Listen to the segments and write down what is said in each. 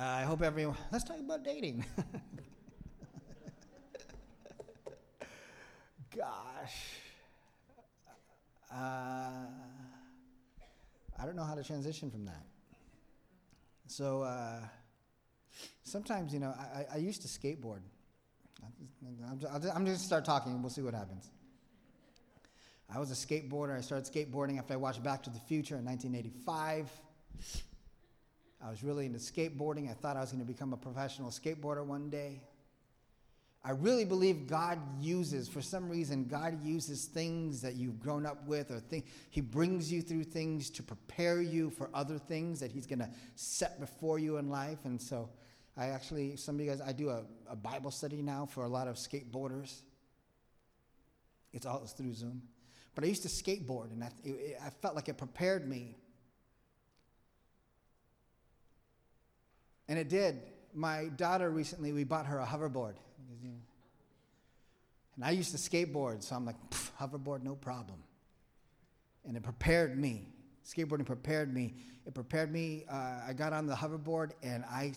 Uh, I hope everyone. Let's talk about dating. Gosh. Uh, I don't know how to transition from that. So uh, sometimes, you know, I, I used to skateboard. I'm just, I'm just start talking we'll see what happens. I was a skateboarder. I started skateboarding after I watched Back to the Future in 1985. I was really into skateboarding. I thought I was going to become a professional skateboarder one day. I really believe God uses, for some reason, God uses things that you've grown up with, or think, He brings you through things to prepare you for other things that He's going to set before you in life. And so, I actually, some of you guys, I do a, a Bible study now for a lot of skateboarders. It's all through Zoom. But I used to skateboard, and I, it, I felt like it prepared me. And it did. My daughter recently, we bought her a hoverboard. And I used to skateboard, so I'm like, hoverboard, no problem. And it prepared me. Skateboarding prepared me. It prepared me. Uh, I got on the hoverboard and I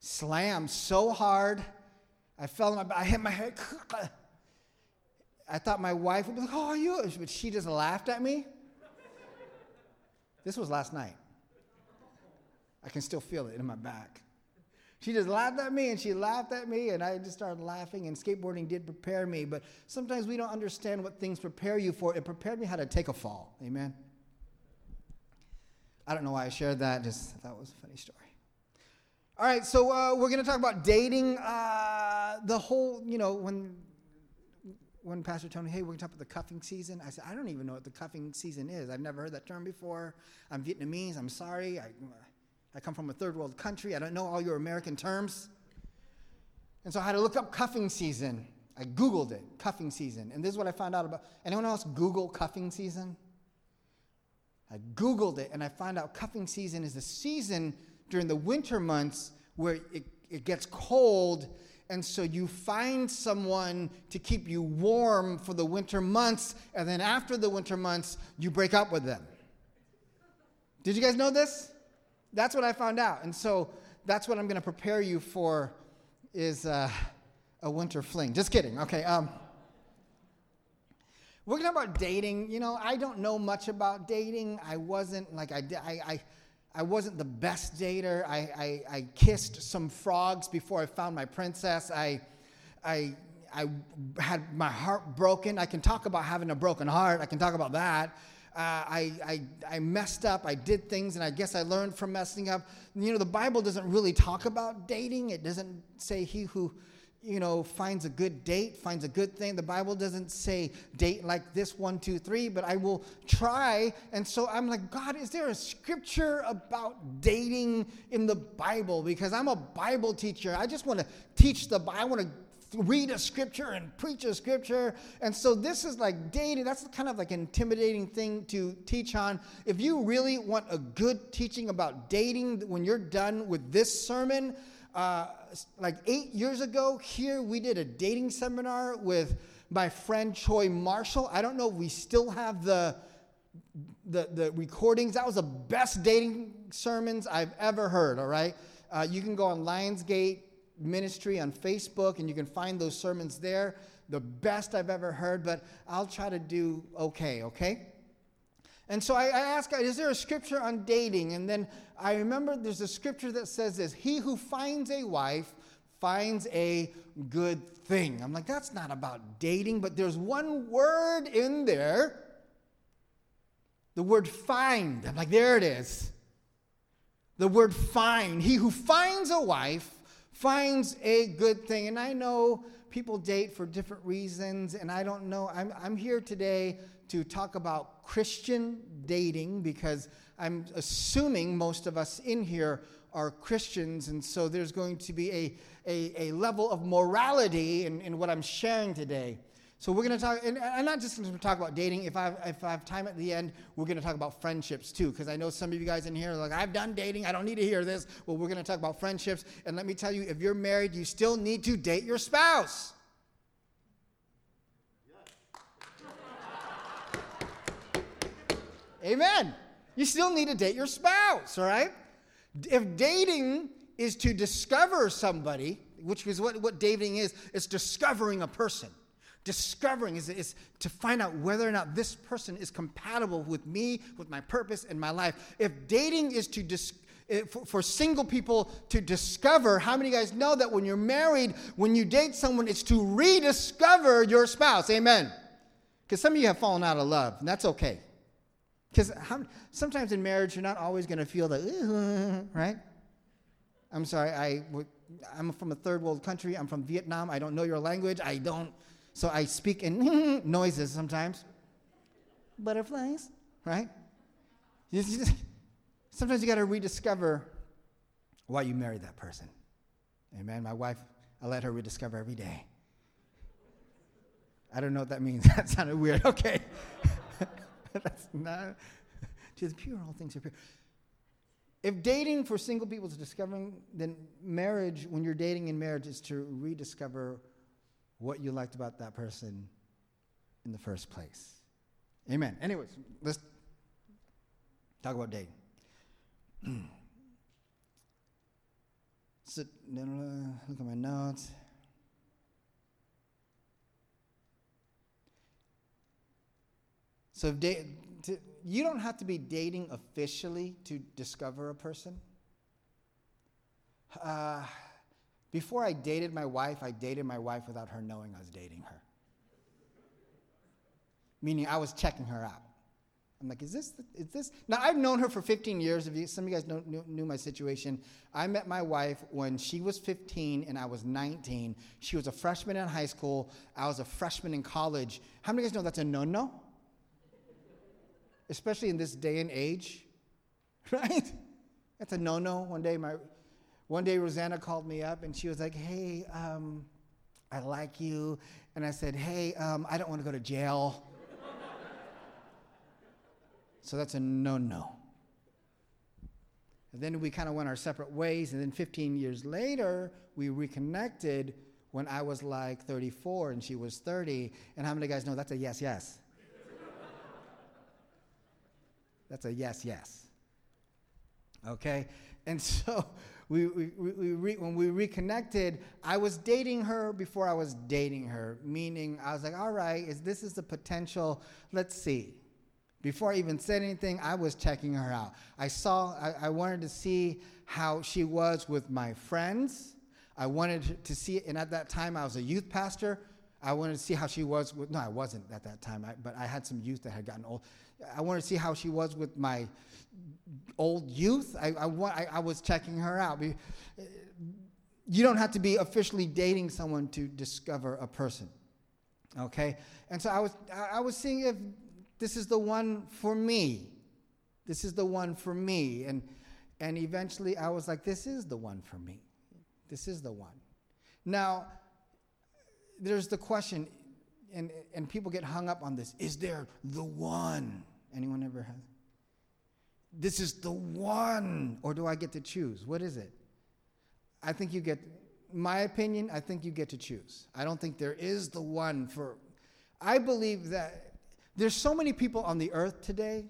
slammed so hard. I fell on my I hit my head. I thought my wife would be like, "Oh, you," but she just laughed at me. this was last night. I can still feel it in my back. She just laughed at me and she laughed at me, and I just started laughing. And skateboarding did prepare me, but sometimes we don't understand what things prepare you for. It prepared me how to take a fall. Amen. I don't know why I shared that, just that was a funny story. All right, so uh, we're going to talk about dating. Uh, the whole, you know, when when Pastor me, hey, we're going to talk about the cuffing season, I said, I don't even know what the cuffing season is. I've never heard that term before. I'm Vietnamese. I'm sorry. I, I come from a third world country. I don't know all your American terms. And so I had to look up cuffing season. I Googled it, cuffing season. And this is what I found out about. Anyone else Google cuffing season? I Googled it and I found out cuffing season is the season during the winter months where it, it gets cold and so you find someone to keep you warm for the winter months, and then after the winter months, you break up with them. Did you guys know this? That's what I found out. And so that's what I'm going to prepare you for is uh, a winter fling. Just kidding. Okay. Um, we're going to talk about dating. You know, I don't know much about dating. I wasn't like I, I, I I wasn't the best dater. I, I, I, kissed some frogs before I found my princess. I, I, I had my heart broken. I can talk about having a broken heart. I can talk about that. Uh, I, I, I messed up. I did things, and I guess I learned from messing up. You know, the Bible doesn't really talk about dating. It doesn't say he who you know, finds a good date, finds a good thing. The Bible doesn't say date like this one, two, three, but I will try. And so I'm like, God, is there a scripture about dating in the Bible? Because I'm a Bible teacher. I just want to teach the Bible. I want to read a scripture and preach a scripture. And so this is like dating. That's kind of like intimidating thing to teach on. If you really want a good teaching about dating, when you're done with this sermon, uh, like eight years ago, here we did a dating seminar with my friend Troy Marshall. I don't know if we still have the, the, the recordings. That was the best dating sermons I've ever heard, all right? Uh, you can go on Lionsgate Ministry on Facebook and you can find those sermons there. The best I've ever heard, but I'll try to do okay, okay? And so I, I asked is there a scripture on dating? And then I remember there's a scripture that says this He who finds a wife finds a good thing. I'm like, that's not about dating, but there's one word in there the word find. I'm like, there it is. The word find. He who finds a wife finds a good thing. And I know people date for different reasons, and I don't know. I'm, I'm here today to talk about Christian dating because I'm assuming most of us in here are Christians, and so there's going to be a, a, a level of morality in, in what I'm sharing today. So we're going to talk, and I'm not just going to talk about dating. If I, if I have time at the end, we're going to talk about friendships too, because I know some of you guys in here are like, I've done dating, I don't need to hear this. Well, we're going to talk about friendships, and let me tell you, if you're married, you still need to date your spouse. Amen. You still need to date your spouse, all right? If dating is to discover somebody, which is what, what dating is, it's discovering a person. Discovering is, is to find out whether or not this person is compatible with me, with my purpose and my life. If dating is to dis- for, for single people to discover, how many guys know that when you're married, when you date someone, it's to rediscover your spouse? Amen. Because some of you have fallen out of love, and that's okay. Because sometimes in marriage, you're not always going to feel the, right? I'm sorry, I, I'm from a third world country. I'm from Vietnam. I don't know your language. I don't, so I speak in noises sometimes. Butterflies, right? sometimes you got to rediscover why you married that person. Amen. My wife, I let her rediscover every day. I don't know what that means. that sounded weird. Okay. That's not. She's pure. All things are pure. If dating for single people is discovering, then marriage, when you're dating in marriage, is to rediscover what you liked about that person in the first place. Amen. Anyways, let's talk about dating. so, look at my notes. So, da- to, you don't have to be dating officially to discover a person. Uh, before I dated my wife, I dated my wife without her knowing I was dating her. Meaning I was checking her out. I'm like, is this, is this? Now, I've known her for 15 years. If you, some of you guys know, knew, knew, my situation, I met my wife when she was 15 and I was 19. She was a freshman in high school. I was a freshman in college. How many of you guys know that's a no no? especially in this day and age, right? That's a no-no. One day, my one day Rosanna called me up and she was like, "Hey, um, I like you," and I said, "Hey, um, I don't want to go to jail." so that's a no-no. And then we kind of went our separate ways, and then 15 years later, we reconnected when I was like 34 and she was 30. And how many guys know that's a yes, yes? That's a yes, yes. Okay? And so we, we, we, we when we reconnected, I was dating her before I was dating her, meaning I was like, all right, is this is the potential? Let's see. Before I even said anything, I was checking her out. I saw, I, I wanted to see how she was with my friends. I wanted to see, and at that time I was a youth pastor. I wanted to see how she was with, no, I wasn't at that time, I, but I had some youth that had gotten old. I wanted to see how she was with my old youth. I, I, I, was checking her out. Uh, you don't have to be officially dating someone to discover a person. Okay? And so I was, I was seeing if this is the one for me. This is the one for me. And, and eventually I was like, this is the one for me. This is the one. Now, there's the question, and, and people get hung up on this is there the one? Anyone ever has? This is the one, or do I get to choose? What is it? I think you get, my opinion, I think you get to choose. I don't think there is the one for, I believe that there's so many people on the earth today,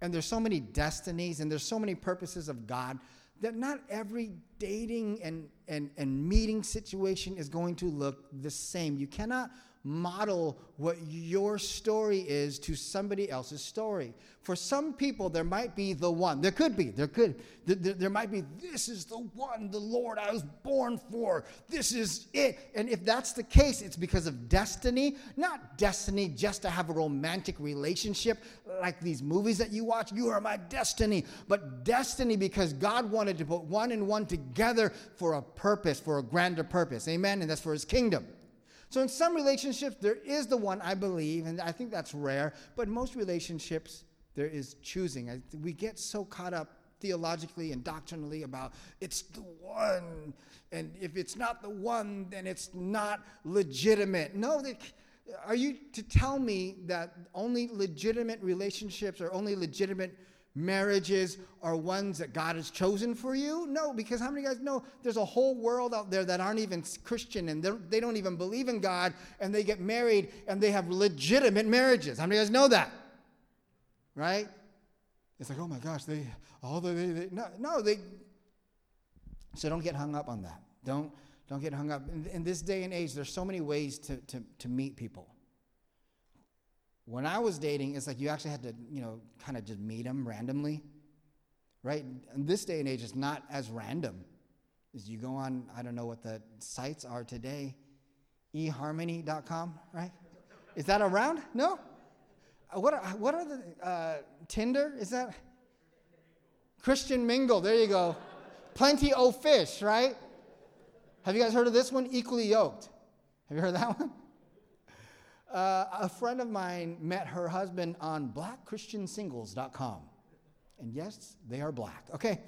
and there's so many destinies, and there's so many purposes of God that not every dating and, and, and meeting situation is going to look the same. You cannot model what your story is to somebody else's story. For some people, there might be the one. There could be. There could. There, there, might be, this is the one, the Lord I was born for. This is it. And if that's the case, it's because of destiny. Not destiny just to have a romantic relationship like these movies that you watch. You are my destiny. But destiny because God wanted to put one and one together for a purpose, for a grander purpose. Amen? And that's for his kingdom. So, in some relationships, there is the one I believe, and I think that's rare, but most relationships, there is choosing. We get so caught up theologically and doctrinally about it's the one, and if it's not the one, then it's not legitimate. No, they, are you to tell me that only legitimate relationships or only legitimate marriages are ones that God has chosen for you? No, because how many guys know there's a whole world out there that aren't even Christian and they don't even believe in God and they get married and they have legitimate marriages. How many guys know that? Right? It's like, oh my gosh, they, all the, they, they no, no, they, So don't get hung up on that. Don't, don't get hung up. In, in this day and age, there's so many ways to, to, to meet people. When I was dating, it's like you actually had to, you know, kind of just meet them randomly, right? In this day and age, it's not as random as you go on, I don't know what the sites are today, eharmony.com, right? Is that around? No? Uh, what are, what are the, uh, Tinder? Is that? Christian Mingle, there you go. Plenty o fish, right? Have you guys heard of this one? Equally yoked. Have you heard that one? Uh, a friend of mine met her husband on blackchristiansingles.com. And yes, they are black. Okay.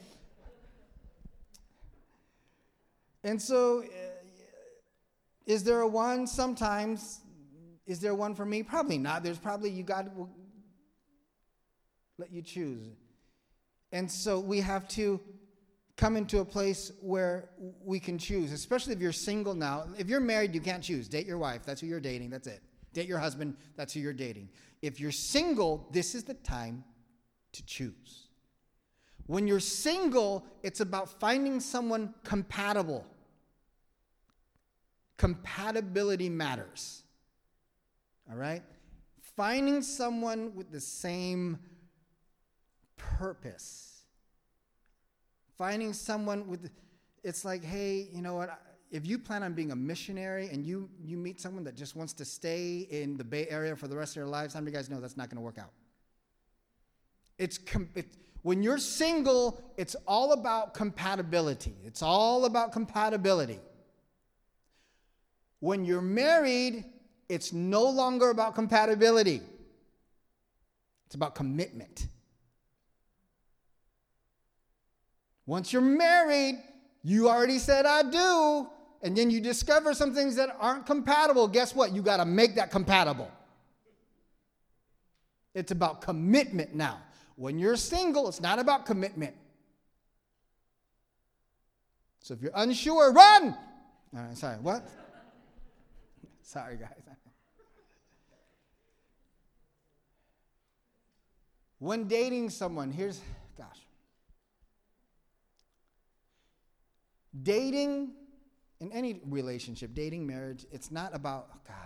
And so, uh, is there a one? Sometimes. Is there one for me? Probably not. There's probably, you got to let you choose. And so we have to come into a place where we can choose, especially if you're single now. If you're married, you can't choose. Date your wife, that's who you're dating, that's it. Date your husband, that's who you're dating. If you're single, this is the time to choose. When you're single, it's about finding someone compatible. Compatibility matters. All right? Finding someone with the same purpose. Finding someone with, it's like, hey, you know what? If you plan on being a missionary and you, you meet someone that just wants to stay in the Bay Area for the rest of their lives, how many guys know that's not going to work out? It's, com- it, when you're single, it's all about compatibility. It's all about compatibility. When you're married, it's no longer about compatibility, it's about commitment. Once you're married, you already said, I do. And then you discover some things that aren't compatible. Guess what? You got to make that compatible. It's about commitment now. When you're single, it's not about commitment. So if you're unsure, run! All right, sorry, what? sorry, guys. when dating someone, here's, gosh, Dating, in any relationship, dating, marriage, it's not about, oh God,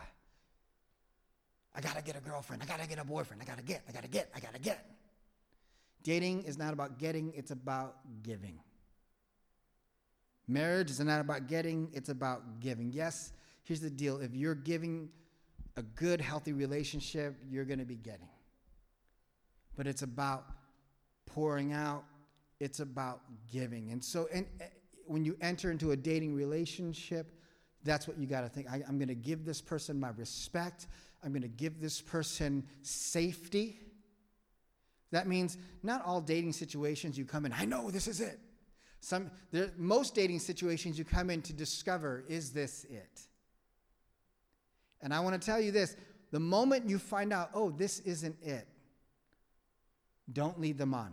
I gotta get a girlfriend, I gotta get a boyfriend, I gotta get, I gotta get, I gotta get. Dating is not about getting, it's about giving. Marriage is not about getting, it's about giving. Yes, here's the deal if you're giving a good, healthy relationship, you're gonna be getting. But it's about pouring out, it's about giving. And so, and eh, when you enter into a dating relationship, that's what you got to think. I, am going to give this person my respect. I'm going to give this person safety. That means not all dating situations you come in, I know this is it. Some, there, most dating situations you come in to discover, is this it? And I want to tell you this the moment you find out, oh, this isn't it, don't lead them on.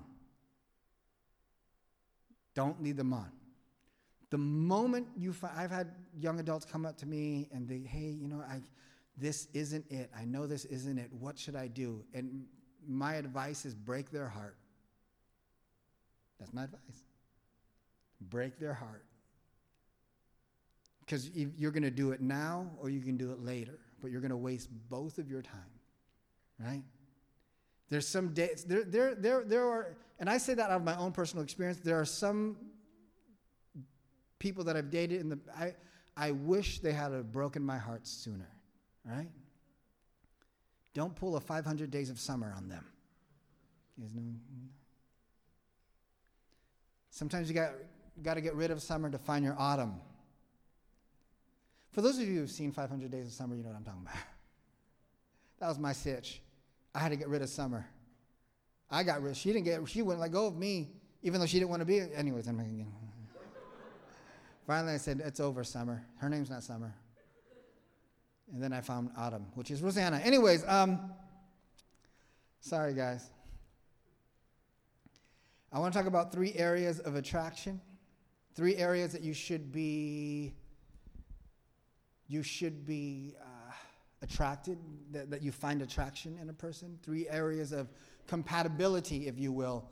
Don't lead them on. The moment you find, I've had young adults come up to me and they, hey, you know, I, this isn't it. I know this isn't it. What should I do? And my advice is break their heart. That's my advice. Break their heart. Because you're going to do it now or you can do it later, but you're going to waste both of your time, right? There's some days, there, there, there, there are, and I say that out of my own personal experience, there are some people that I've dated in the I I wish they had broken my heart sooner, right? Don't pull a 500 days of summer on them. Sometimes you got got to get rid of summer to find your autumn. For those of you who've seen 500 Days of Summer, you know what I'm talking about. that was my sitch. I had to get rid of summer. I got rid. She didn't get. She wouldn't let go of me, even though she didn't want to be. Anyways, I'm making. Finally, I said, It's over, Summer. Her name's not Summer. And then I found Autumn, which is Rosanna. Anyways, um, sorry, guys. I want to talk about three areas of attraction. Three areas that you should be you should be uh, attracted, that, that you find attraction in a person. Three areas of compatibility, if you will.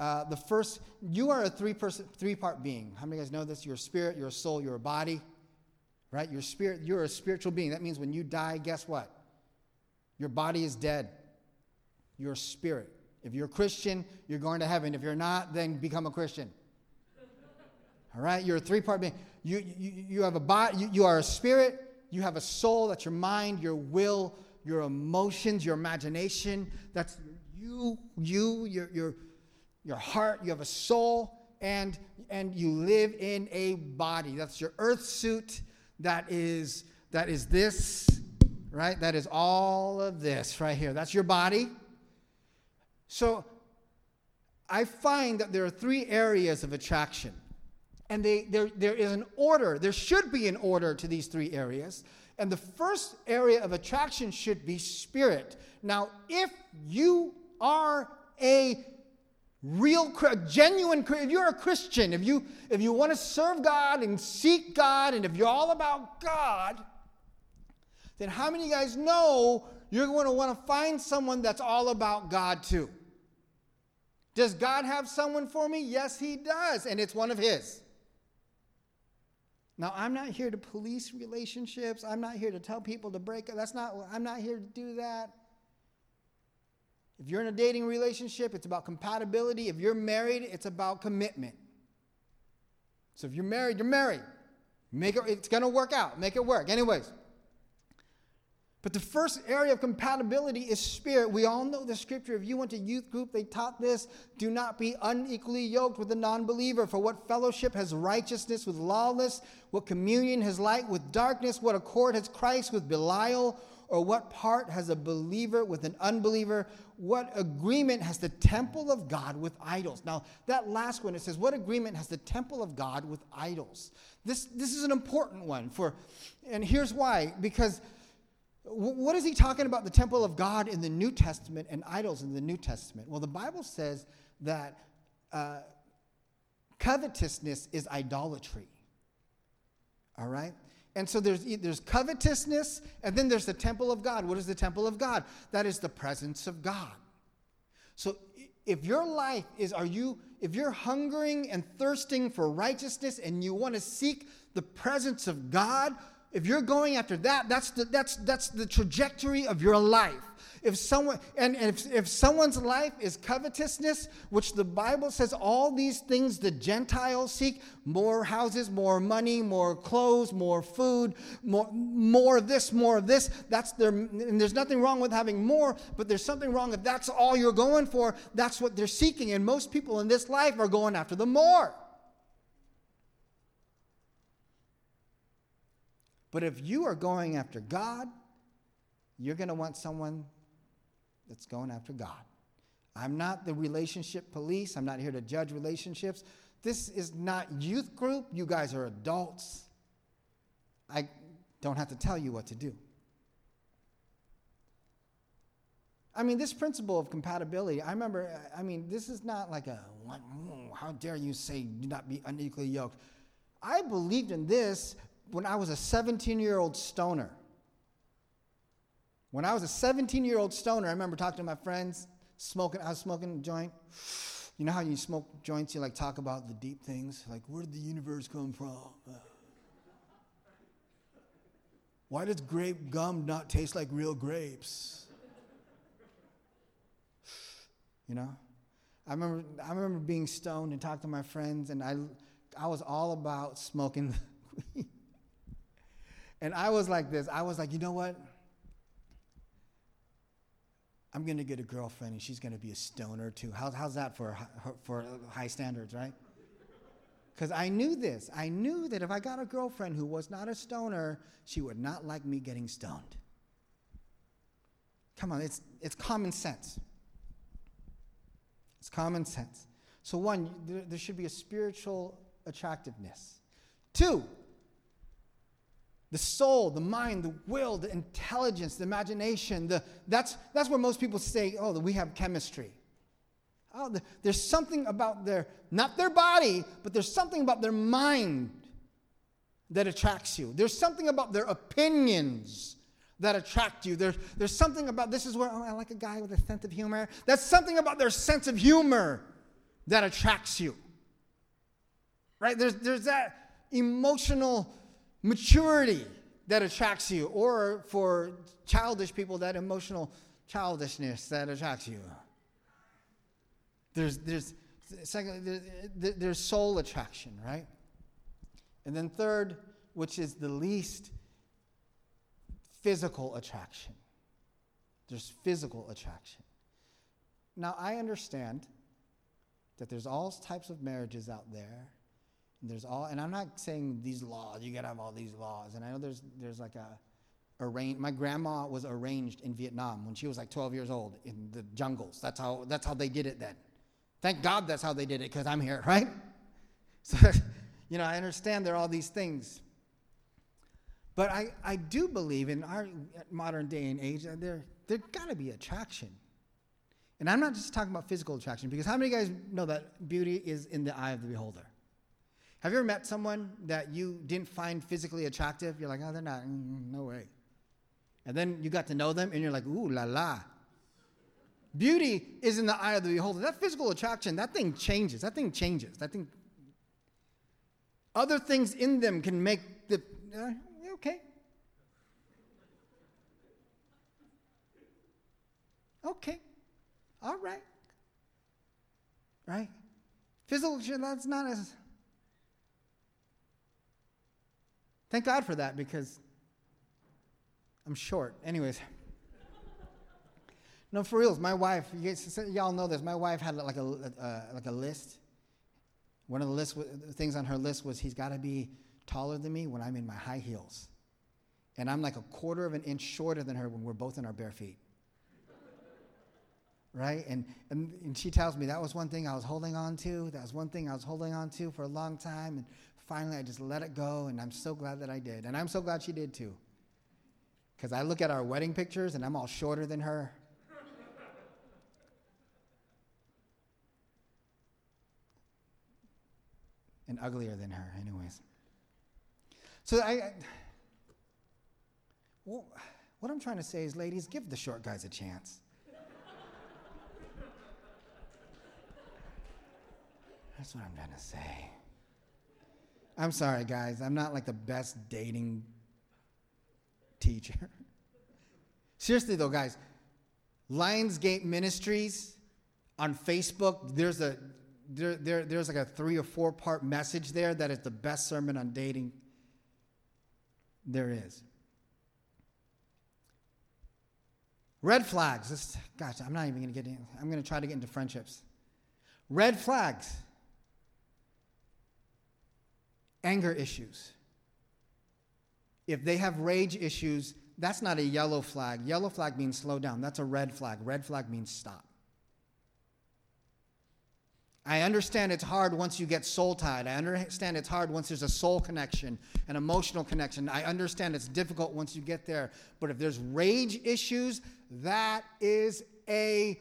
Uh, the first, you are a three person, three part being. How many of you guys know this? You're a spirit, you're a soul, you're a body, right? Your spirit, you're a spiritual being. That means when you die, guess what? Your body is dead. You're spirit. If you're a Christian, you're going to heaven. If you're not, then become a Christian. All right? You're a three part being. You, you, you have a body, you, you are a spirit, you have a soul, that's your mind, your will, your emotions, your imagination. That's you, you, your, your, your heart. You have a soul, and, and you live in a body. That's your earth suit. That is, that is this, right? That is all of this right here. That's your body. So I find that there are three areas of attraction. And they, there, there is an order, there should be an order to these three areas. And the first area of attraction should be spirit. Now, if you are a real genuine if you're a christian if you if you want to serve god and seek god and if you're all about god then how many of you guys know you're going to want to find someone that's all about god too does god have someone for me yes he does and it's one of his now, I'm not here to police relationships. I'm not here to tell people to break up. That's not, I'm not here to do that. If you're in a dating relationship, it's about compatibility. If you're married, it's about commitment. So if you're married, you're married. Make it, it's going to work out. Make it work. Anyways, but the first area of compatibility is spirit. We all know the scripture. If you went to youth group, they taught this do not be unequally yoked with a non believer. For what fellowship has righteousness with lawless? What communion has light with darkness? What accord has Christ with Belial? Or what part has a believer with an unbeliever? What agreement has the temple of God with idols? Now, that last one, it says, What agreement has the temple of God with idols? This, this is an important one for, and here's why. Because what is he talking about the temple of God in the New Testament and idols in the New Testament? Well, the Bible says that uh, covetousness is idolatry. All right? And so there's, there's covetousness, and then there's the temple of God. What is the temple of God? That is the presence of God. So if your life is, are you, if you're hungering and thirsting for righteousness and you want to seek the presence of God, if you're going after that, that's the, that's, that's the trajectory of your life. If someone and if, if someone's life is covetousness, which the Bible says all these things the Gentiles seek, more houses, more money, more clothes, more food, more, more of this, more of this, that's their and there's nothing wrong with having more, but there's something wrong if that's all you're going for, that's what they're seeking. And most people in this life are going after the more. But if you are going after God, you're going to want someone that's going after God. I'm not the relationship police. I'm not here to judge relationships. This is not youth group. You guys are adults. I don't have to tell you what to do. I mean, this principle of compatibility, I remember, I mean, this is not like a, how dare you say do not be unequally yoked. I believed in this when I was a 17 year old stoner. When I was a 17 year old stoner, I remember talking to my friends, smoking, I was smoking a joint. You know how you smoke joints, you like talk about the deep things? Like, where did the universe come from? Why does grape gum not taste like real grapes? You know? I remember, I remember being stoned and talking to my friends, and I, I was all about smoking And I was like this. I was like, you know what? I'm going to get a girlfriend and she's going to be a stoner too. How, how's that for, for high standards, right? Because I knew this. I knew that if I got a girlfriend who was not a stoner, she would not like me getting stoned. Come on, it's, it's common sense. It's common sense. So, one, there, there should be a spiritual attractiveness. Two, the soul, the mind, the will, the intelligence, the imagination. The, that's, that's where most people say, oh, we have chemistry. Oh, the, there's something about their, not their body, but there's something about their mind that attracts you. There's something about their opinions that attract you. There's, there's something about, this is where oh, I like a guy with a sense of humor. That's something about their sense of humor that attracts you. Right? There's, there's that emotional maturity that attracts you, or for childish people, that emotional childishness that attracts you. There's, there's, secondly, there's, there's soul attraction, right? And then third, which is the least physical attraction. There's physical attraction. Now, I understand that there's all types of marriages out there. There's all, and I'm not saying these laws, you gotta have all these laws. And I know there's, there's like a, arranged, my grandma was arranged in Vietnam when she was like 12 years old in the jungles. That's how, that's how they did it then. Thank God that's how they did it because I'm here, right? So, you know, I understand there are all these things. But I, I do believe in our modern day and age, there, there got to be attraction. And I'm not just talking about physical attraction, because how many guys know that beauty is in the eye of the beholder? Have you ever met someone that you didn't find physically attractive? You're like, oh, they're not, mm, no way. And then you got to know them, and you're like, ooh, la la. Beauty is in the eye of the beholder. That physical attraction, that thing changes. That thing changes. That thing. Other things in them can make the. Uh, okay. Okay. All right. Right? Physical, that's not as. Thank God for that because I'm short. Anyways. No, for reals. My wife, you y'all know this. My wife had like a uh, like a list. One of the list things on her list was he's got to be taller than me when I'm in my high heels, and I'm like a quarter of an inch shorter than her when we're both in our bare feet. right? And, and and she tells me that was one thing I was holding on to. That was one thing I was holding on to for a long time, and finally I just let it go, and I'm so glad that I did, and I'm so glad she did too. Because I look at our wedding pictures, and I'm all shorter than her. and uglier than her, anyways. So I, I well, what I'm trying to say is, ladies, give the short guys a chance. That's what I'm to say. I'm sorry, guys. I'm not like the best dating teacher. Seriously, though, guys, Lionsgate Ministries on Facebook, there's a there, there, there's like a three or four part message there that is the best sermon on dating there is. Red flags. This, gosh, I'm not even going to get in. I'm going to try to get into friendships. Red flags. Anger issues. If they have rage issues, that's not a yellow flag. Yellow flag means slow down. That's a red flag. Red flag means stop. I understand it's hard once you get soul tied. I understand it's hard once there's a soul connection, an emotional connection. I understand it's difficult once you get there. But if there's rage issues, that is a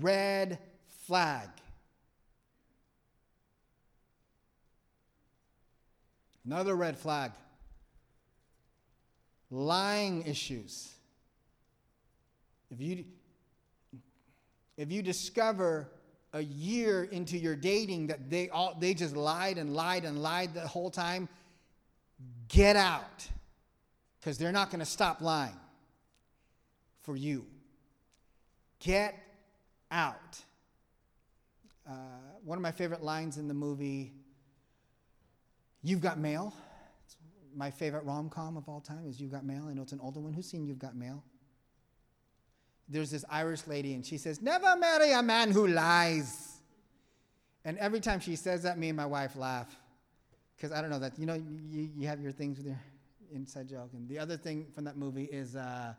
red flag. Another red flag lying issues. If you, if you discover a year into your dating that they all they just lied and lied and lied the whole time, get out. Because they're not going to stop lying for you. Get out. Uh, one of my favorite lines in the movie, You've Got Mail. It's my favorite rom com of all time is You've Got Mail. I know it's an older one. Who's seen You've Got Mail? there's this Irish lady, and she says, Never marry a man who lies. And every time she says that, me and my wife laugh. Because I don't know that, you know, you, you have your things with your inside joke. And the other thing from that movie is uh,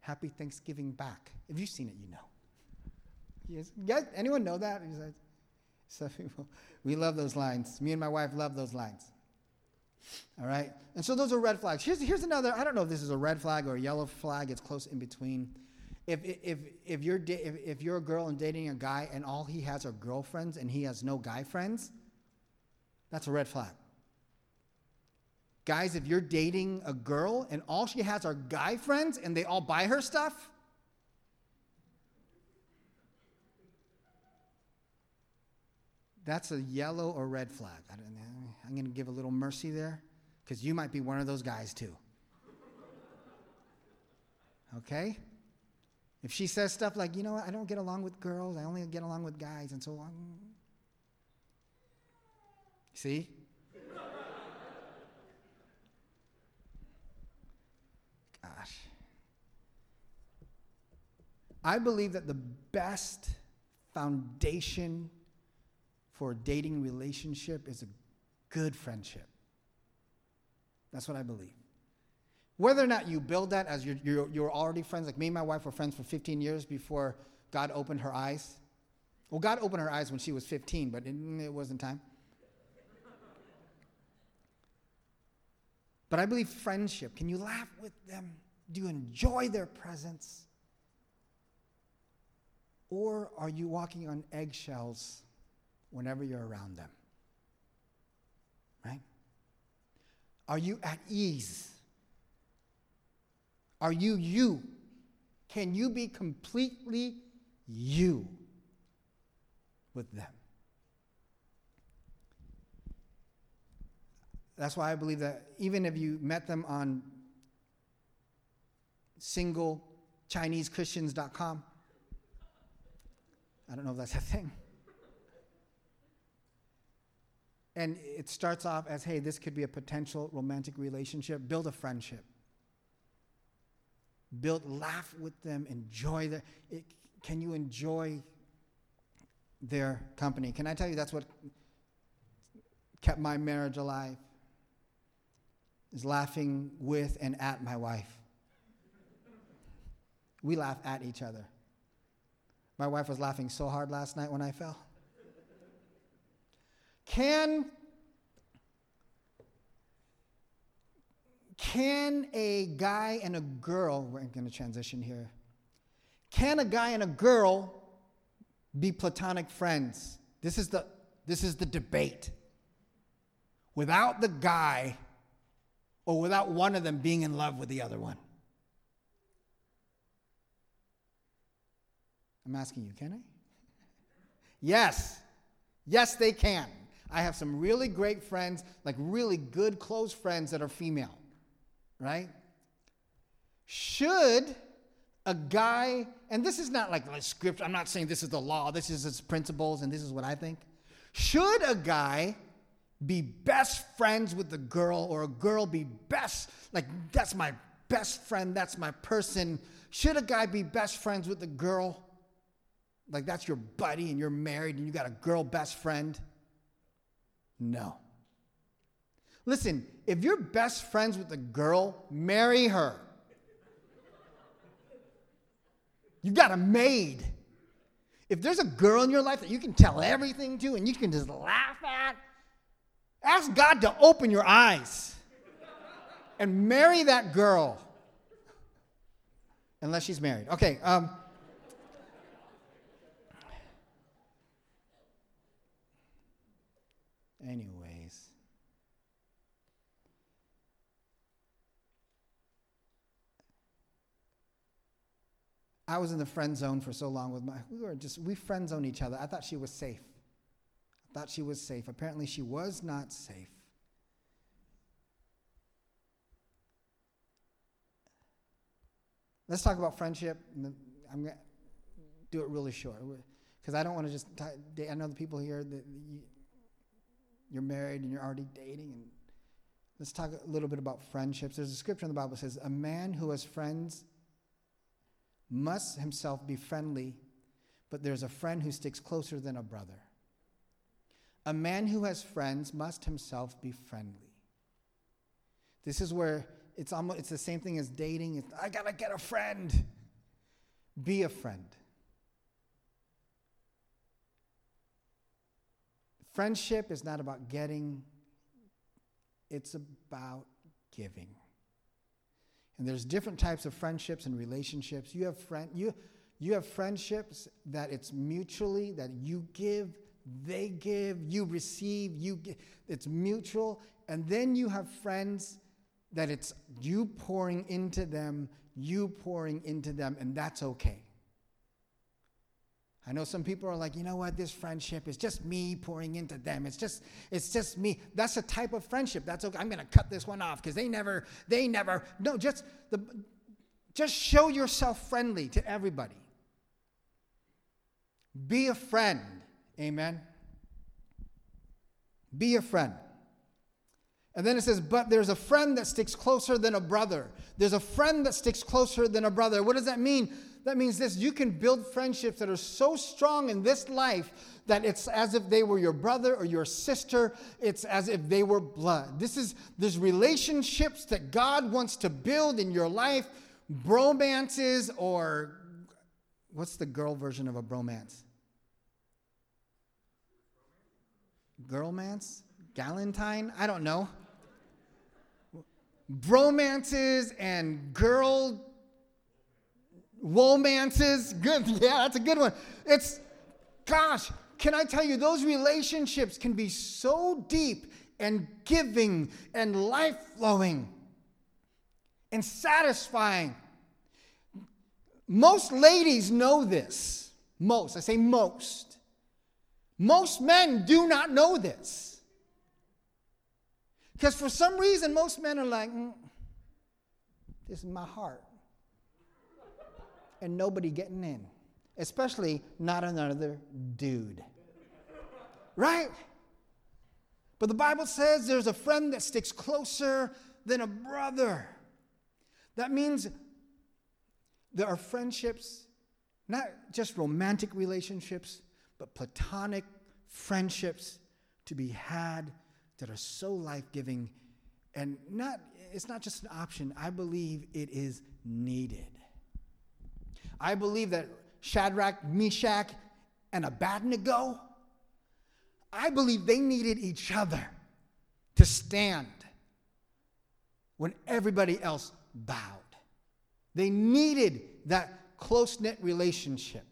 Happy Thanksgiving Back. If you've seen it, you know. Yes. Yes. Anyone know that? Some people. We love those lines. Me and my wife love those lines. All right? And so those are red flags. Here's, here's another I don't know if this is a red flag or a yellow flag, it's close in between. If, if, if, you're, if, if you're a girl and dating a guy and all he has are girlfriends and he has no guy friends, that's a red flag. Guys, if you're dating a girl and all she has are guy friends and they all buy her stuff, That's a yellow or red flag. I. I'm going to give a little mercy there because you might be one of those guys too. Okay? If she says stuff like, you know what, I don't get along with girls, I only get along with guys, and so on. See? Gosh. I believe that the best foundation for a dating relationship is a good friendship. That's what I believe. Whether or not you build that as you're, you're, you're, already friends, like me and my wife were friends for 15 years before God opened her eyes. Well, God opened her eyes when she was 15, but it, it wasn't time. But I believe friendship. Can you laugh with them? Do you enjoy their presence? Or are you walking on eggshells whenever you're around them? Right? Are you at ease? Are you you? Can you be completely you with them? That's why I believe that even if you met them on singlechinesechristians.com, I don't know if that's a thing. And it starts off as hey, this could be a potential romantic relationship. Build a friendship. Build, laugh with them, enjoy their. It, can you enjoy their company? Can I tell you that's what kept my marriage alive? Is laughing with and at my wife. We laugh at each other. My wife was laughing so hard last night when I fell. Can can a guy and a girl, we're going to transition here. Can a guy and a girl be platonic friends? This is the this is the debate. Without the guy or without one of them being in love with the other one. I'm asking you, can I? yes. Yes, they can. I have some really great friends, like really good, close friends that are female, right? Should a guy, and this is not like a script, I'm not saying this is the law, this is its principles, and this is what I think. Should a guy be best friends with a girl, or a girl be best, like, that's my best friend, that's my person? Should a guy be best friends with a girl? Like, that's your buddy, and you're married, and you got a girl best friend? No. Listen, if you're best friends with a girl, marry her. You got a maid. If there's a girl in your life that you can tell everything to and you can just laugh at, ask God to open your eyes and marry that girl. Unless she's married. Okay. Um, Anyways. I was in the friend zone for so long with my, we were just, we friend zone each other. I thought she was safe. I thought she was safe. Apparently, she was not safe. Let's talk about friendship. I'm going to do it really short because I don't want to just, t- I know the people here that you're married and you're already dating. And let's talk a little bit about friendships. There's a scripture in the Bible that says, A man who has friends must himself be friendly, but there's a friend who sticks closer than a brother. A man who has friends must himself be friendly. This is where it's almost it's the same thing as dating. It's, I gotta get a friend. Be a friend. Friendship is not about getting, it's about giving. And there's different types of friendships and relationships. You have friend you you have friendships that it's mutually that you give, they give, you receive, you give, it's mutual. And then you have friends that it's you pouring into them, you pouring into them, and that's okay. I know some people are like, you know what, this friendship is just me pouring into them. It's just, it's just me. That's a type of friendship. That's okay. I'm gonna cut this one off because they never, they never. No, just the just show yourself friendly to everybody. Be a friend. Amen. Be a friend. And then it says, but there's a friend that sticks closer than a brother. There's a friend that sticks closer than a brother. What does that mean? That means this you can build friendships that are so strong in this life that it's as if they were your brother or your sister. It's as if they were blood. This is there's relationships that God wants to build in your life, bromances or what's the girl version of a bromance? Girlmance? Galentine? I don't know. Bromances and girl romances. Good. Yeah, that's a good one. It's, gosh, can I tell you, those relationships can be so deep and giving and life flowing and satisfying. Most ladies know this. Most. I say most. Most men do not know this. Because for some reason, most men are like, mm, this is my heart and nobody getting in, especially not another dude. Right? But the Bible says there's a friend that sticks closer than a brother. That means there are friendships, not just romantic relationships, but platonic friendships to be had that are so life giving and not it's not just an option i believe it is needed I believe that Shadrach, Meshach, and Abednego, I believe they needed each other to stand when everybody else bowed. They needed that close knit relationship.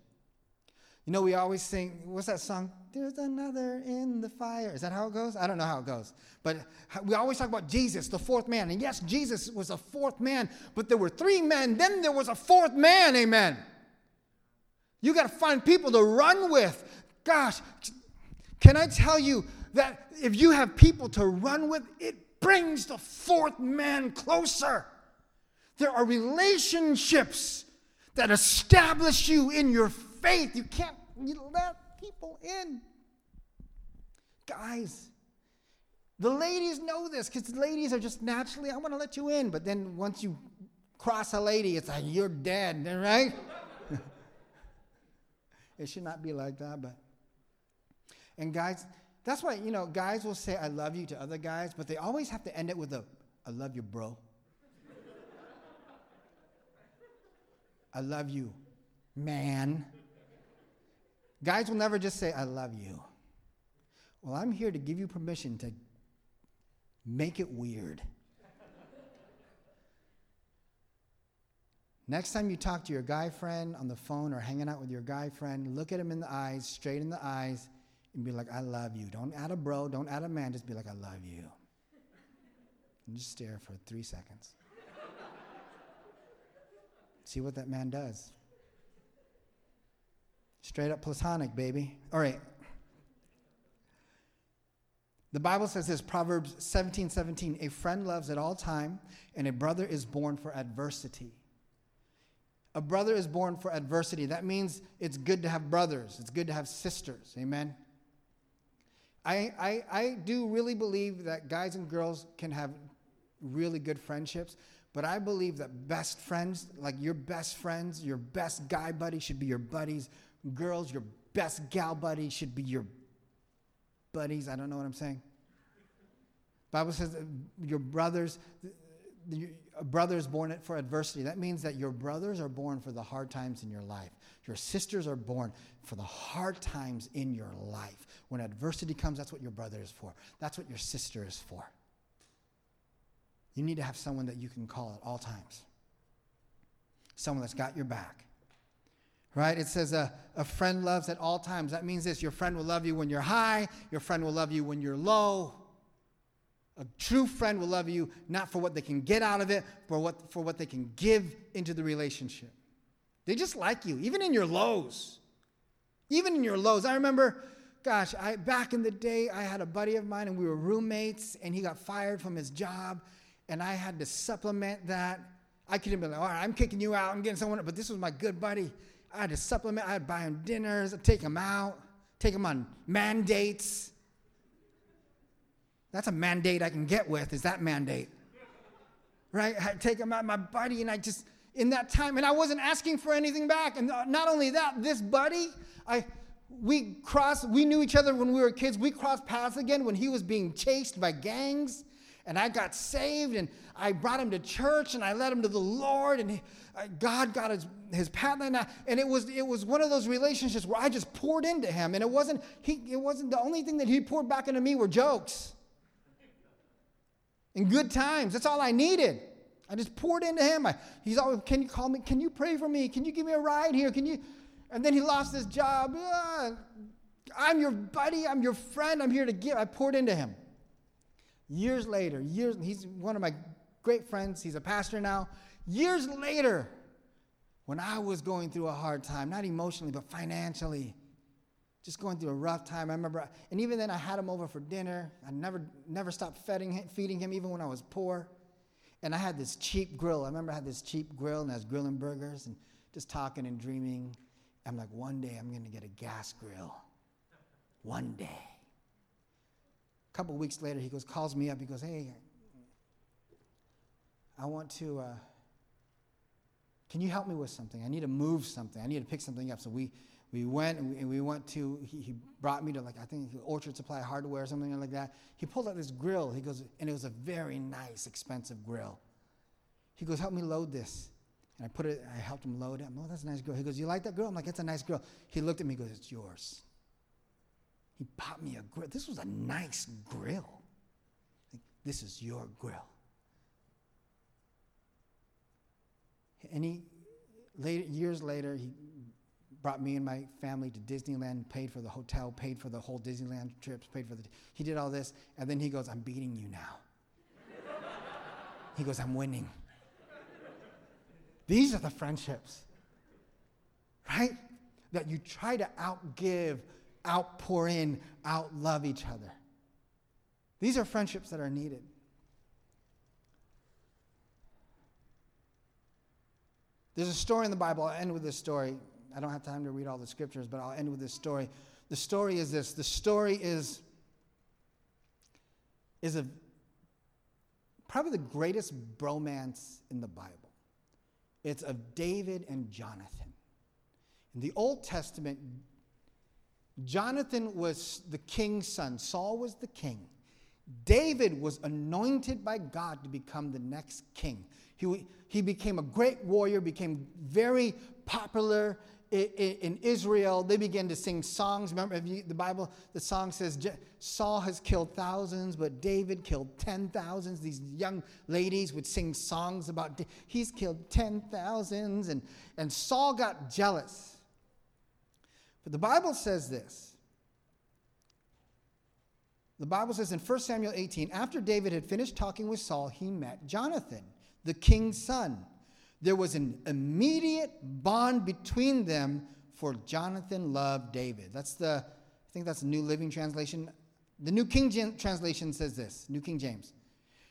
You know, we always sing, what's that song? There's another in the fire. Is that how it goes? I don't know how it goes. But we always talk about Jesus, the fourth man. And yes, Jesus was a fourth man, but there were three men, then there was a fourth man. Amen. You got to find people to run with. Gosh, can I tell you that if you have people to run with, it brings the fourth man closer. There are relationships that establish you in your faith. You can't you let people in. Guys, the ladies know this because ladies are just naturally, I want to let you in. But then once you cross a lady, it's like, you're dead, right? it should not be like that, but. And guys, that's why, you know, guys will say, I love you to other guys, but they always have to end it with a, I love you, bro. I love you, man. Guys will never just say, I love you. Well, I'm here to give you permission to make it weird. Next time you talk to your guy friend on the phone or hanging out with your guy friend, look at him in the eyes, straight in the eyes, and be like, I love you. Don't add a bro, don't add a man, just be like, I love you. And just stare for three seconds. See what that man does. Straight up platonic, baby. All right. The Bible says this Proverbs 17 17, a friend loves at all time, and a brother is born for adversity. A brother is born for adversity. That means it's good to have brothers, it's good to have sisters. Amen. I, I, I do really believe that guys and girls can have really good friendships, but I believe that best friends, like your best friends, your best guy buddy should be your buddies girls, your best gal buddy should be your buddies. I don't know what I'm saying. Bible says your brothers, a brother is born for adversity. That means that your brothers are born for the hard times in your life. Your sisters are born for the hard times in your life. When adversity comes, that's what your brother is for. That's what your sister is for. You need to have someone that you can call at all times. Someone that's got your back right? It says a, a friend loves at all times. That means this your friend will love you when you're high, your friend will love you when you're low. A true friend will love you not for what they can get out of it, but what, for what they can give into the relationship. They just like you, even in your lows. Even in your lows. I remember, gosh, I, back in the day, I had a buddy of mine and we were roommates, and he got fired from his job, and I had to supplement that. I could have been like, all right, I'm kicking you out, I'm getting someone, but this was my good buddy. I had to supplement, I'd buy him dinners, I'd take him out, take him on mandates. That's a mandate I can get with, is that mandate. Right? I'd take him out, my buddy, and I just, in that time, and I wasn't asking for anything back. And not only that, this buddy, I, we crossed, we knew each other when we were kids. We crossed paths again when he was being chased by gangs. And I got saved and I brought him to church and I led him to the Lord and he, God got his, his path. And, I, and it, was, it was one of those relationships where I just poured into him. And it wasn't, he, it wasn't the only thing that he poured back into me were jokes and good times. That's all I needed. I just poured into him. I, he's always, can you call me? Can you pray for me? Can you give me a ride here? Can you? And then he lost his job. Uh, I'm your buddy. I'm your friend. I'm here to give. I poured into him. Years later, years, he's one of my great friends. He's a pastor now. Years later, when I was going through a hard time, not emotionally, but financially, just going through a rough time. I remember, and even then, I had him over for dinner. I never, never stopped feeding him, feeding him, even when I was poor. And I had this cheap grill. I remember I had this cheap grill, and I was grilling burgers and just talking and dreaming. I'm like, one day I'm going to get a gas grill. One day. Couple weeks later, he goes, calls me up. He goes, hey, I want to, uh, can you help me with something? I need to move something. I need to pick something up. So we, we went and we, we went to, he, he, brought me to like, I think Orchard Supply Hardware or something like that. He pulled out this grill. He goes, and it was a very nice, expensive grill. He goes, help me load this. And I put it, I helped him load it. I'm, oh, that's a nice grill. He goes, you like that grill? I'm like, it's a nice grill. He looked at me, he goes, it's yours. He bought me a grill. This was a nice grill. Like, this is your grill. And he, later, years later, he brought me and my family to Disneyland, paid for the hotel, paid for the whole Disneyland trips, paid for the. He did all this, and then he goes, I'm beating you now. he goes, I'm winning. These are the friendships, right? That you try to outgive, outpour in, outlove each other. These are friendships that are needed. There's a story in the Bible. I'll end with this story. I don't have time to read all the scriptures, but I'll end with this story. The story is this the story is, is a, probably the greatest bromance in the Bible. It's of David and Jonathan. In the Old Testament, Jonathan was the king's son, Saul was the king. David was anointed by God to become the next king. He, he became a great warrior, became very popular in Israel, they began to sing songs. Remember, the Bible, the song says Saul has killed thousands, but David killed ten thousands. These young ladies would sing songs about he's killed ten thousands, and, and Saul got jealous. But the Bible says this. The Bible says in 1 Samuel 18, after David had finished talking with Saul, he met Jonathan, the king's son. There was an immediate bond between them, for Jonathan loved David. That's the, I think that's the New Living Translation. The New King James Translation says this New King James.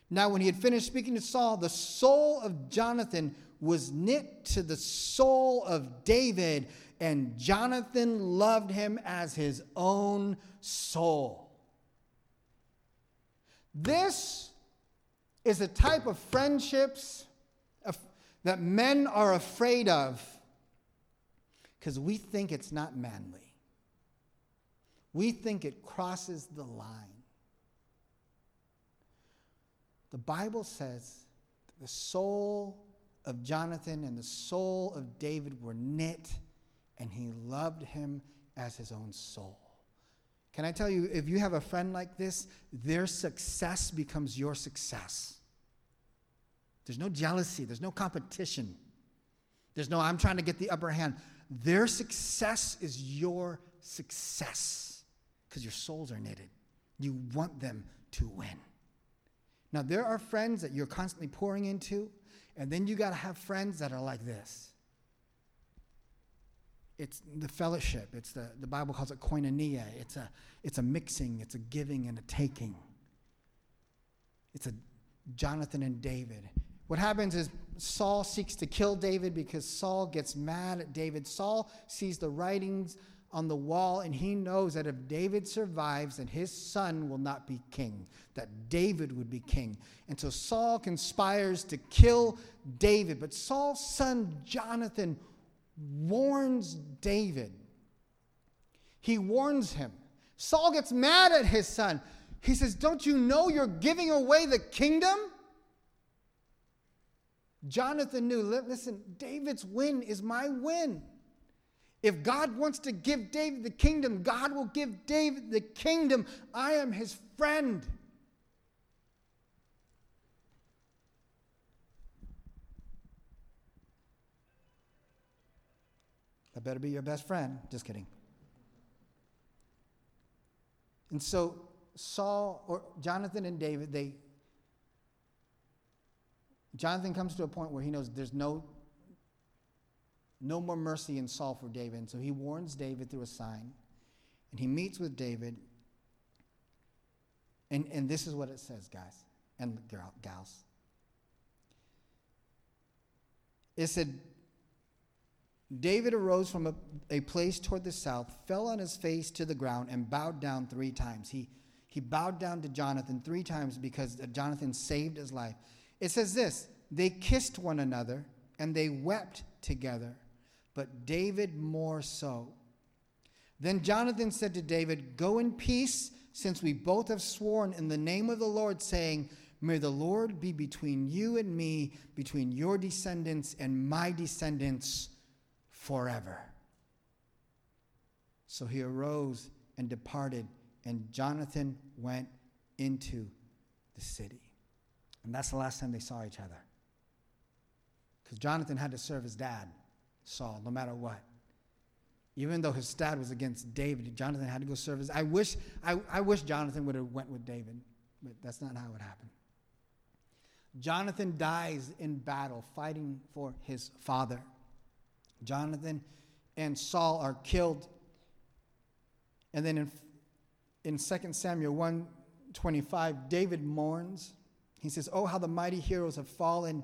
Now, when he had finished speaking to Saul, the soul of Jonathan was knit to the soul of David, and Jonathan loved him as his own soul. This is a type of friendships that men are afraid of because we think it's not manly. We think it crosses the line. The Bible says the soul of Jonathan and the soul of David were knit, and he loved him as his own soul. Can I tell you, if you have a friend like this, their success becomes your success. There's no jealousy, there's no competition. There's no, I'm trying to get the upper hand. Their success is your success because your souls are knitted. You want them to win. Now, there are friends that you're constantly pouring into, and then you got to have friends that are like this. It's the fellowship. It's the, the Bible calls it koinonia. It's a, it's a mixing, it's a giving and a taking. It's a Jonathan and David. What happens is Saul seeks to kill David because Saul gets mad at David. Saul sees the writings on the wall and he knows that if David survives, then his son will not be king, that David would be king. And so Saul conspires to kill David. But Saul's son Jonathan warns David. He warns him. Saul gets mad at his son. He says, Don't you know you're giving away the kingdom? Jonathan knew, listen, David's win is my win. If God wants to give David the kingdom, God will give David the kingdom. I am his friend. I better be your best friend. Just kidding. And so Saul or Jonathan and David, they Jonathan comes to a point where he knows there's no no more mercy in Saul for David. And so he warns David through a sign. And he meets with David. And, and this is what it says, guys and gals. It said, David arose from a, a place toward the south, fell on his face to the ground, and bowed down three times. He, he bowed down to Jonathan three times because uh, Jonathan saved his life. It says this they kissed one another and they wept together, but David more so. Then Jonathan said to David, Go in peace, since we both have sworn in the name of the Lord, saying, May the Lord be between you and me, between your descendants and my descendants forever. So he arose and departed, and Jonathan went into the city. And that's the last time they saw each other. Because Jonathan had to serve his dad, Saul, no matter what. Even though his dad was against David, Jonathan had to go serve his. I wish, I, I wish Jonathan would have went with David, but that's not how it happened. Jonathan dies in battle, fighting for his father. Jonathan and Saul are killed. And then in, in 2 Samuel 125, David mourns. He says, Oh, how the mighty heroes have fallen.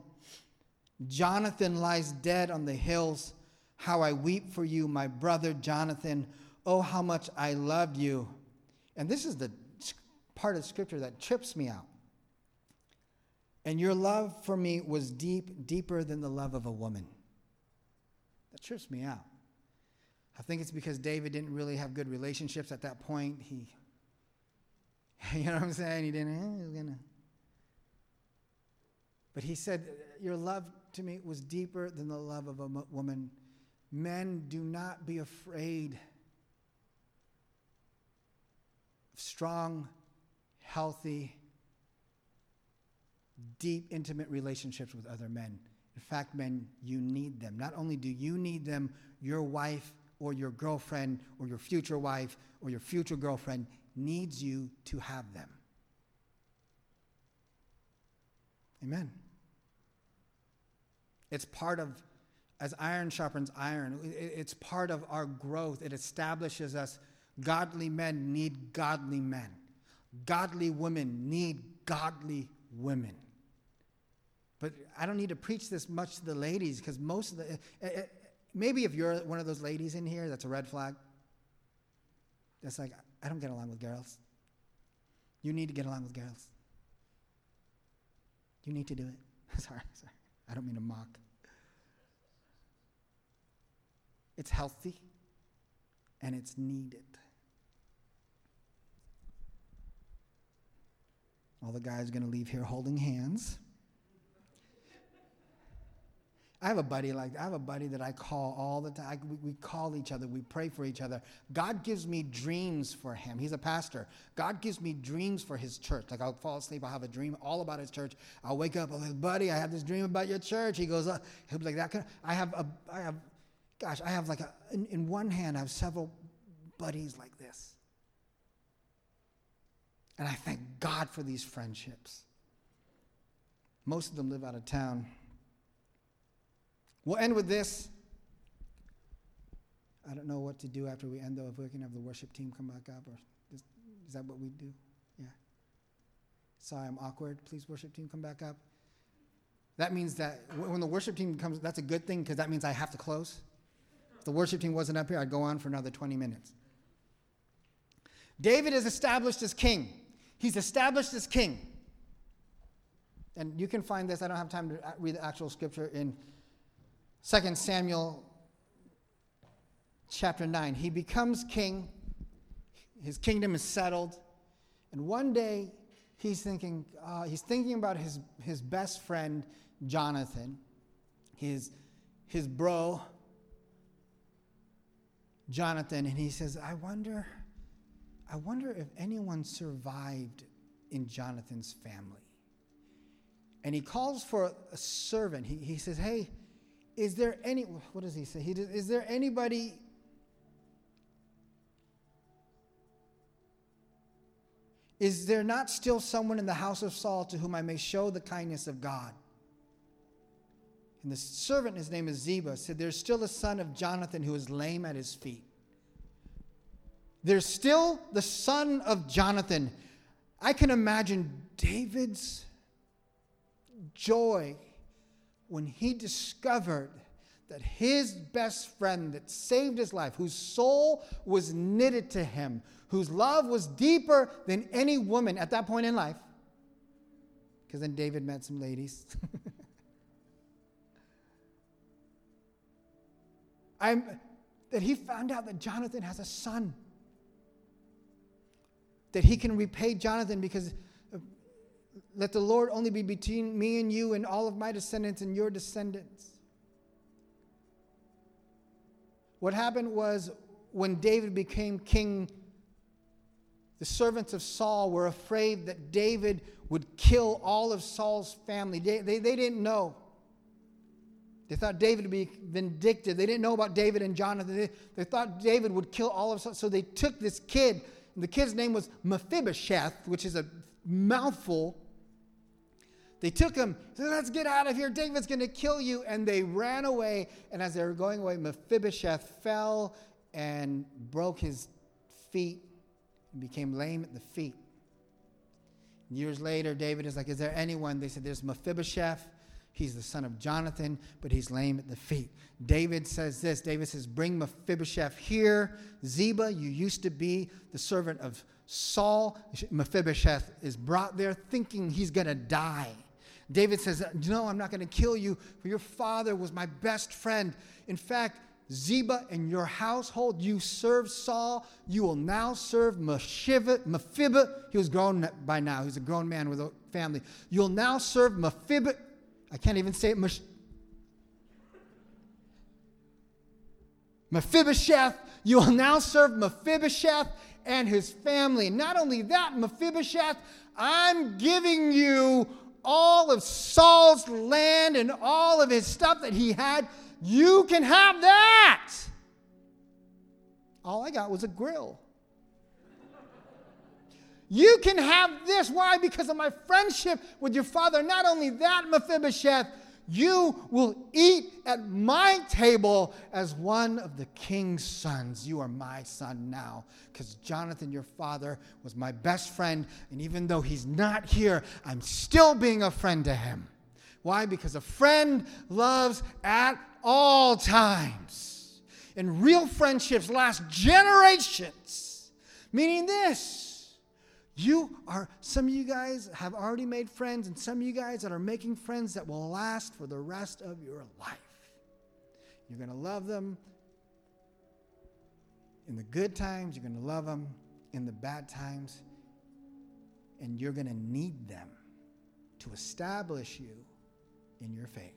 Jonathan lies dead on the hills. How I weep for you, my brother Jonathan. Oh, how much I loved you. And this is the part of scripture that trips me out. And your love for me was deep, deeper than the love of a woman. That trips me out. I think it's because David didn't really have good relationships at that point. He, you know what I'm saying? He didn't, he was gonna. But he said, Your love to me was deeper than the love of a woman. Men, do not be afraid of strong, healthy, deep, intimate relationships with other men. In fact, men, you need them. Not only do you need them, your wife or your girlfriend or your future wife or your future girlfriend needs you to have them. Amen. It's part of, as iron sharpens iron, it's part of our growth. It establishes us. Godly men need godly men, godly women need godly women. But I don't need to preach this much to the ladies because most of the, uh, uh, maybe if you're one of those ladies in here, that's a red flag. That's like, I don't get along with girls. You need to get along with girls. You need to do it. sorry, sorry. I don't mean to mock. It's healthy and it's needed. All the guys are going to leave here holding hands. I have a buddy like I have a buddy that I call all the time. I, we, we, call each other. We pray for each other. God gives me dreams for him. He's a pastor. God gives me dreams for his church. Like I'll fall asleep. I'll have a dream all about his church. I'll wake up. I'll like, buddy, I have this dream about your church. He goes, uh, he'll be like that. I have a, I have, gosh, I have like a. In, in one hand, I have several buddies like this, and I thank God for these friendships. Most of them live out of town. We'll end with this. I don't know what to do after we end, though, if we can have the worship team come back up, or is, is that what we do? Yeah. Sorry, I'm awkward. Please, worship team, come back up. That means that when the worship team comes, that's a good thing because that means I have to close. If the worship team wasn't up here, I'd go on for another 20 minutes. David is established as king. He's established as king. And you can find this, I don't have time to read the actual scripture in 2 Samuel chapter 9. He becomes king, his kingdom is settled, and one day he's thinking, uh, he's thinking about his, his best friend, Jonathan, his, his bro, Jonathan, and he says, I wonder, I wonder if anyone survived in Jonathan's family. And he calls for a servant. He, he says, Hey, is there any, what does he say? He is there anybody Is there not still someone in the house of Saul to whom I may show the kindness of God? And the servant, his name is Ziba, said, There's still a son of Jonathan who is lame at his feet. There's still the son of Jonathan. I can imagine David's joy when he discovered that his best friend that saved his life, whose soul was knitted to him, whose love was deeper than any woman at that point in life, because then David met some ladies. I'm, that he found out that Jonathan has a son. That he can repay Jonathan because let the Lord only be between me and you and all of my descendants and your descendants. What happened was when David became king, the servants of Saul were afraid that David would kill all of Saul's family. They, they, they didn't know. They thought David would be vindictive. They didn't know about David and Jonathan. They, they thought David would kill all of Saul. So they took this kid. The kid's name was Mephibosheth, which is a mouthful. They took him, said, Let's get out of here. David's going to kill you. And they ran away. And as they were going away, Mephibosheth fell and broke his feet and became lame at the feet. Years later, David is like, Is there anyone? They said, There's Mephibosheth. He's the son of Jonathan, but he's lame at the feet. David says this David says, Bring Mephibosheth here. Ziba, you used to be the servant of Saul. Mephibosheth is brought there thinking he's going to die. David says, No, I'm not going to kill you, for your father was my best friend. In fact, Ziba and your household, you served Saul. You will now serve Mephibosheth. He was grown by now. He's a grown man with a family. You'll now serve Mephibosheth. I can't even say it. Mephibosheth. You will now serve Mephibosheth and his family. Not only that, Mephibosheth, I'm giving you all of Saul's land and all of his stuff that he had. You can have that. All I got was a grill. You can have this. Why? Because of my friendship with your father. Not only that, Mephibosheth, you will eat at my table as one of the king's sons. You are my son now. Because Jonathan, your father, was my best friend. And even though he's not here, I'm still being a friend to him. Why? Because a friend loves at all times. And real friendships last generations. Meaning this you are, some of you guys have already made friends, and some of you guys that are making friends that will last for the rest of your life. You're going to love them in the good times, you're going to love them in the bad times, and you're going to need them to establish you in your faith.